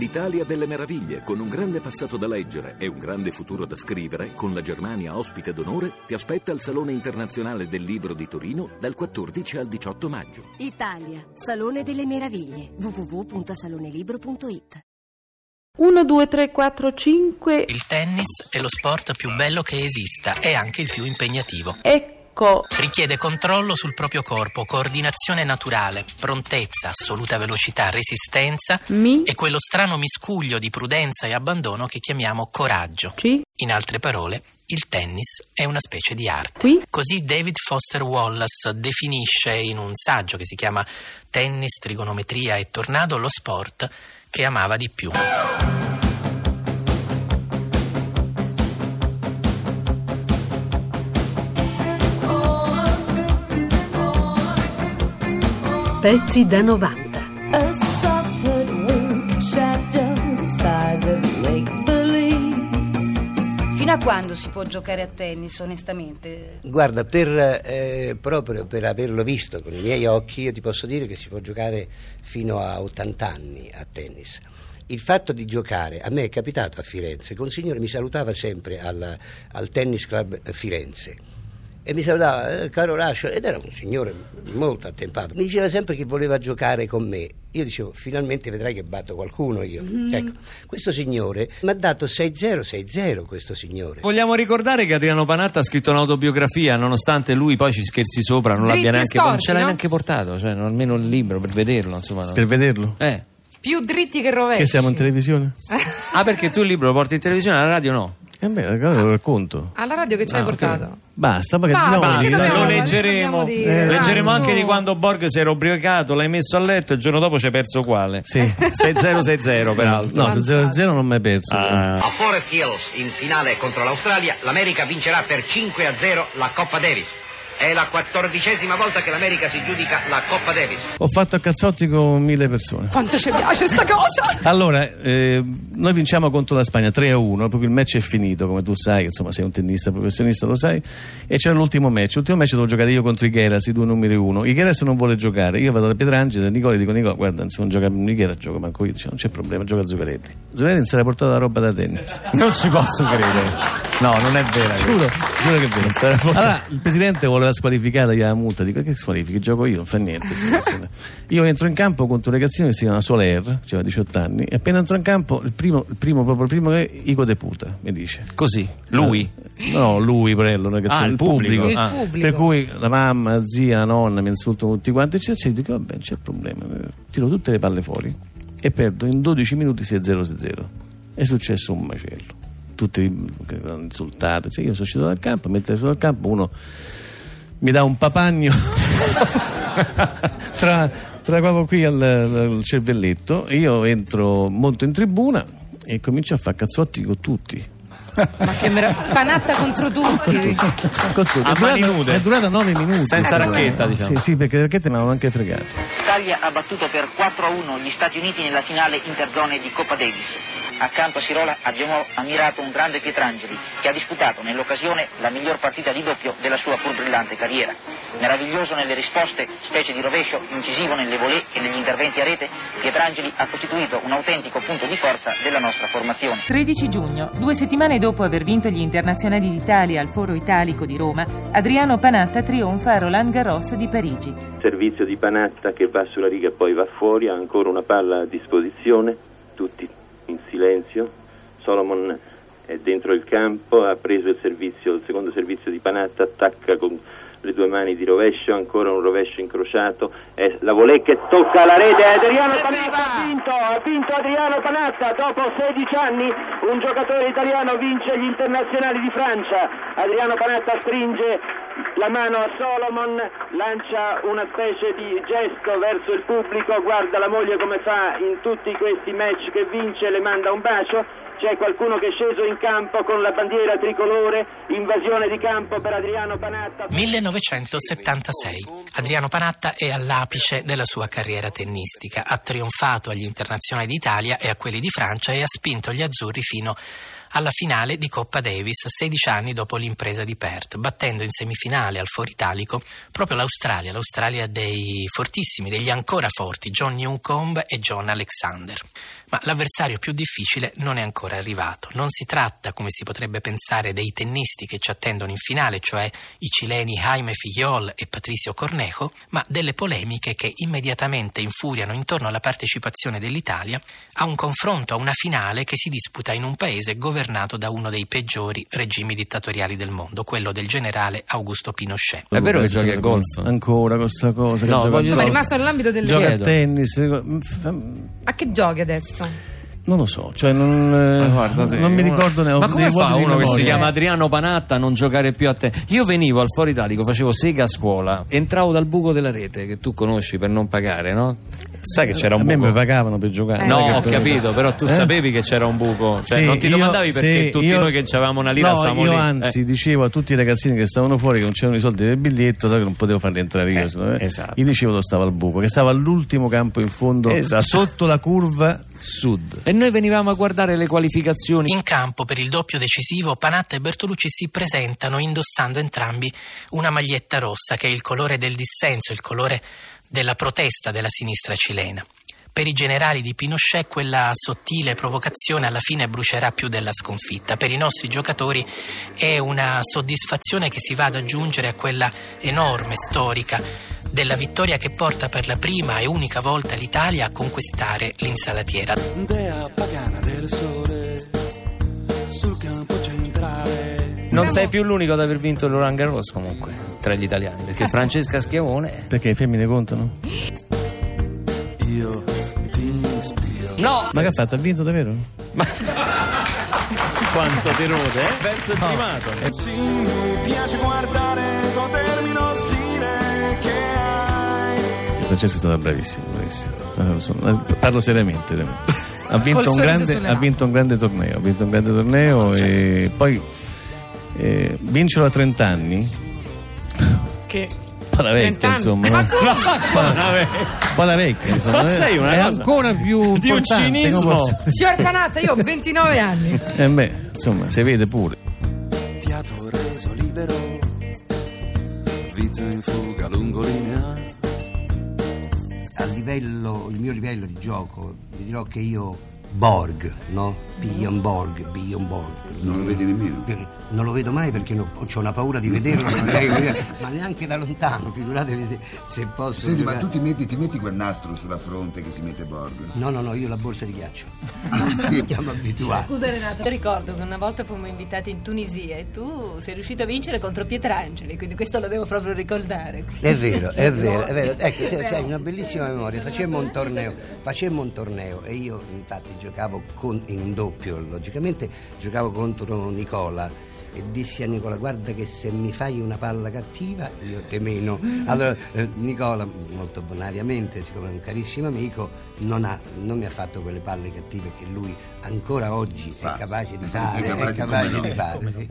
L'Italia delle meraviglie, con un grande passato da leggere e un grande futuro da scrivere, con la Germania ospite d'onore, ti aspetta al Salone Internazionale del Libro di Torino dal 14 al 18 maggio. Italia, Salone delle Meraviglie, www.salonelibro.it 1, 2, 3, 4, 5. Il tennis è lo sport più bello che esista e anche il più impegnativo. Ecco. Richiede controllo sul proprio corpo, coordinazione naturale, prontezza, assoluta velocità, resistenza Mi. e quello strano miscuglio di prudenza e abbandono che chiamiamo coraggio. C. In altre parole, il tennis è una specie di arte. Qui. Così David Foster Wallace definisce in un saggio che si chiama Tennis, trigonometria e tornado lo sport che amava di più. Pezzi da 90. A soft wink shadow the size of make believe. Fino a quando si può giocare a tennis, onestamente? Guarda, per, eh, proprio per averlo visto con i miei occhi, io ti posso dire che si può giocare fino a 80 anni a tennis. Il fatto di giocare, a me è capitato a Firenze, che un signore mi salutava sempre al, al Tennis Club Firenze e mi salutava, eh, caro Rascio, ed era un signore molto attempato. Mi diceva sempre che voleva giocare con me. Io dicevo, finalmente vedrai che batto qualcuno io. Ecco, questo signore mi ha dato 6-0-6-0 questo signore. Vogliamo ricordare che Adriano Panatta ha scritto un'autobiografia, nonostante lui poi ci scherzi sopra, non Dritti l'abbia neanche, storti, non ce l'ha no? neanche portato, cioè non- almeno il libro per vederlo, insomma. no. Per vederlo? Eh. Più dritti che rovesci. Che siamo in televisione? Ah, perché tu il libro lo porti in televisione, alla radio no? Eh beh, lo racconto. Alla radio che ci hai Ah, portato? Basta, perché Basta, dobbiamo che dire- dobbiamo- lo leggeremo, dire? Eh, leggeremo anche di quando Borg si era ubriacato, l'hai messo a letto e il giorno dopo ci hai perso quale? Sì. 6-0-6-0 peraltro. No, su 0-0 non mi hai perso. Ah. A Forest Hills, in finale contro l'Australia, l'America vincerà per 5 a 0 la Coppa Davis. È la quattordicesima volta che l'America si giudica la Coppa Davis. Ho fatto a cazzotti con mille persone. Quanto ci piace sta cosa? Allora, eh, noi vinciamo contro la Spagna 3 a 1, proprio il match è finito, come tu sai, insomma sei un tennista professionista, lo sai, e c'era l'ultimo match. L'ultimo match devo giocare io contro i Gheras, i due numeri uno. I Gheras non vuole giocare, io vado da Pietrangeli, a Nicola e dico Nicola, guarda, se non gioca i Gheras gioco manco io, dice, non c'è problema, gioca a Zuccaretti. Zuccaretti non si era portato la roba da tennis. Non ci posso credere. No, non è vero. Giuro, giuro che è vero. Allora, il presidente voleva squalificata, gli la multa, dico che squalifichi, gioco io, non fa niente. Io entro in campo contro un ragazzino che si chiama Soler, aveva 18 anni, e appena entro in campo, il primo, il primo proprio il primo è Ico De Puta, mi dice. Così, lui. Eh, No, lui, Prello, un ragazzino, Ah, il pubblico. Il Ah. pubblico. Per cui la mamma, la zia, la nonna mi insultano tutti quanti, eccetera, eccetera. Dico, vabbè, c'è problema. Tiro tutte le palle fuori e perdo in 12 minuti 6-0-6-0. È successo un macello. Tutti che mi hanno insultato. Cioè, io sono uscito dal campo, mentre sono dal campo, uno mi dà un papagno tra, tra proprio qui al, al cervelletto. Io entro, monto in tribuna e comincio a fare cazzotti con tutti. Ma che meraviglia. Panatta contro tutti. Con tutti. A È mani durata- nude. È durata 9 minuti. Senza racchetta, diciamo. Sì, sì, perché le racchette mi avevano anche fregato. L'Italia ha battuto per 4 a 1 gli Stati Uniti nella finale interzone di Coppa Davis. Accanto a Sirola abbiamo ammirato un grande Pietrangeli che ha disputato nell'occasione la miglior partita di doppio della sua pur brillante carriera. Meraviglioso nelle risposte, specie di rovescio, incisivo nelle volée e negli interventi a rete, Pietrangeli ha costituito un autentico punto di forza della nostra formazione. 13 giugno, due settimane dopo aver vinto gli internazionali d'Italia al Foro Italico di Roma, Adriano Panatta trionfa a Roland Garros di Parigi. servizio di Panatta che va sulla riga e poi va fuori, ha ancora una palla a disposizione, tutti in silenzio. Solomon è dentro il campo, ha preso il servizio, il secondo servizio di Panatta, attacca con le due mani di rovescio, ancora un rovescio incrociato, è la volée che tocca la rete, Adriano Panatta! Ha vinto, ha vinto Adriano Panatta dopo 16 anni, un giocatore italiano vince gli internazionali di Francia, Adriano Panatta stringe la mano a Solomon, lancia una specie di gesto verso il pubblico, guarda la moglie come fa in tutti questi match che vince, le manda un bacio, c'è qualcuno che è sceso in campo con la bandiera tricolore, invasione di campo per Adriano Panatta. 1976. Adriano Panatta è all'apice della sua carriera tennistica. Ha trionfato agli internazionali d'Italia e a quelli di Francia e ha spinto gli azzurri fino alla finale di Coppa Davis 16 anni dopo l'impresa di Perth, battendo in semifinale al Foro Italico proprio l'Australia, l'Australia dei fortissimi, degli ancora forti John Newcomb e John Alexander. Ma l'avversario più difficile non è ancora arrivato. Non si tratta, come si potrebbe pensare, dei tennisti che ci attendono in finale, cioè i cileni Jaime Fillol e Patricio Cornejo, ma delle polemiche che immediatamente infuriano intorno alla partecipazione dell'Italia a un confronto, a una finale che si disputa in un paese governato da uno dei peggiori regimi dittatoriali del mondo, quello del generale Augusto Pinochet. È vero che giochi a golf? Ancora questa cosa. No, gioca- voglio- Insomma, è rimasto nell'ambito del Gioca a tennis. A che giochi adesso? Non lo so, cioè non, eh, guardate, non mi ricordo ne ho Ma come fa uno che si chiama Adriano Panatta a non giocare più a te? Io venivo al Foro Italico, facevo sega a scuola, entravo dal buco della rete che tu conosci per non pagare, no? Sai che c'era un A me buco? mi pagavano per giocare. No, è che ho capito, però tu Eh? sapevi che c'era un buco. Cioè, Sì, non ti io- domandavi perché sì, tutti io- noi che avevamo una lira no, stavamo io lì. anzi Eh. dicevo a tutti i ragazzini che stavano fuori che non c'erano i soldi del biglietto sai che non potevo farli entrare io Eh, no, eh. esatto. gli dicevo dove stava il buco che stava all'ultimo campo in fondo Esatto. sotto la curva sud E noi venivamo a guardare le qualificazioni. In campo per il doppio decisivo Panatta e Bertolucci si presentano indossando entrambi una maglietta rossa che è il colore del dissenso, il colore della protesta della sinistra cilena. Per i generali di Pinochet quella sottile provocazione alla fine brucerà più della sconfitta. Per i nostri giocatori è una soddisfazione che si va ad aggiungere a quella enorme storica della vittoria che porta per la prima e unica volta l'Italia a conquistare l'insalatiera. Dea pagana del sole sul campo centrale. Non sei più l'unico ad aver vinto il Roland Garros comunque, tra gli italiani, perché Francesca Schiavone... perché le femmine contano? Io ti spio. No! ma che ha fatto? ha vinto davvero? Quanto te rode, eh? Verso il primato. Sì, mi piace guardare, godermi lo stile che hai. Francesco è stata bravissima, bravissima. Eh, eh, Parlo seriamente, seriamente. Ha vinto, grande, ha vinto un grande torneo, ha vinto un grande torneo e poi eh, vincerlo a 30 anni, Che un po' da 30 vecchia anni. insomma, Ma no? un po' da vecchia insomma, Ma eh. sei una è cosa- ancora più di un cinismo. Signor Panatta, io ho 29 anni. Eh beh, insomma, si vede pure. Fiato reso libero, vita in fuga lungo linea. a livello, il mio livello di gioco, vi dirò che io Borg, no? Bjorn Borg, Bjorn Borg. Non lo vedi nemmeno? Non lo vedo mai perché ho una paura di vederlo, ma neanche da lontano, figuratevi se, se posso. Senti, ma giocare. tu ti metti, ti metti quel nastro sulla fronte che si mette Borg? No, no, no, io la borsa di ghiaccio. Ah, sì? Siamo abituati. Scusa Renato, ricordo che una volta fummo invitati in Tunisia e tu sei riuscito a vincere contro Pietrangeli, quindi questo lo devo proprio ricordare. È vero, è vero, è vero. Ecco, c'è, c'è una bellissima memoria. Facemmo un torneo, facemmo un torneo e io infatti giocavo con- in un doppio, logicamente, giocavo contro Nicola e dissi a Nicola guarda che se mi fai una palla cattiva io te meno. Allora eh, Nicola molto bonariamente, siccome è un carissimo amico, non, ha- non mi ha fatto quelle palle cattive che lui ancora oggi è capace di fare. È capace È capace come no. di fare,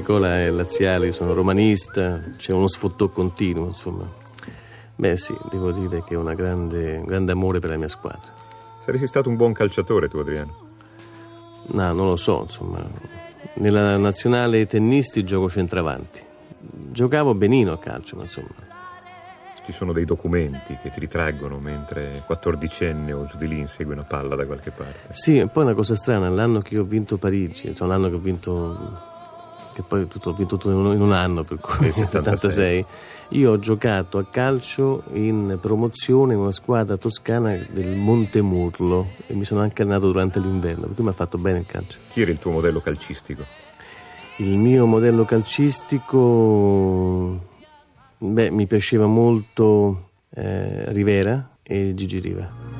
Nicola è laziale, io sono romanista, c'è uno sfottò continuo, insomma. Beh sì, devo dire che ho una grande, un grande amore per la mia squadra. Saresti stato un buon calciatore tu, Adriano. No, non lo so, insomma. Nella nazionale tennisti gioco centravanti. Giocavo benino a calcio, ma insomma. Ci sono dei documenti che ti ritraggono mentre quattordicenne o giù di lì insegue una palla da qualche parte. Sì, e poi una cosa strana, l'anno che ho vinto Parigi, insomma, l'anno che ho vinto che poi tutto, ho vinto tutto in un, anno, per cui Il 76. 76, io ho giocato a calcio in promozione in una squadra toscana del Montemurlo e mi sono anche allenato durante l'inverno, per cui mi ha fatto bene il calcio. Chi era il tuo modello calcistico? Il mio modello calcistico, beh, mi piaceva molto eh, Rivera e Gigi Riva.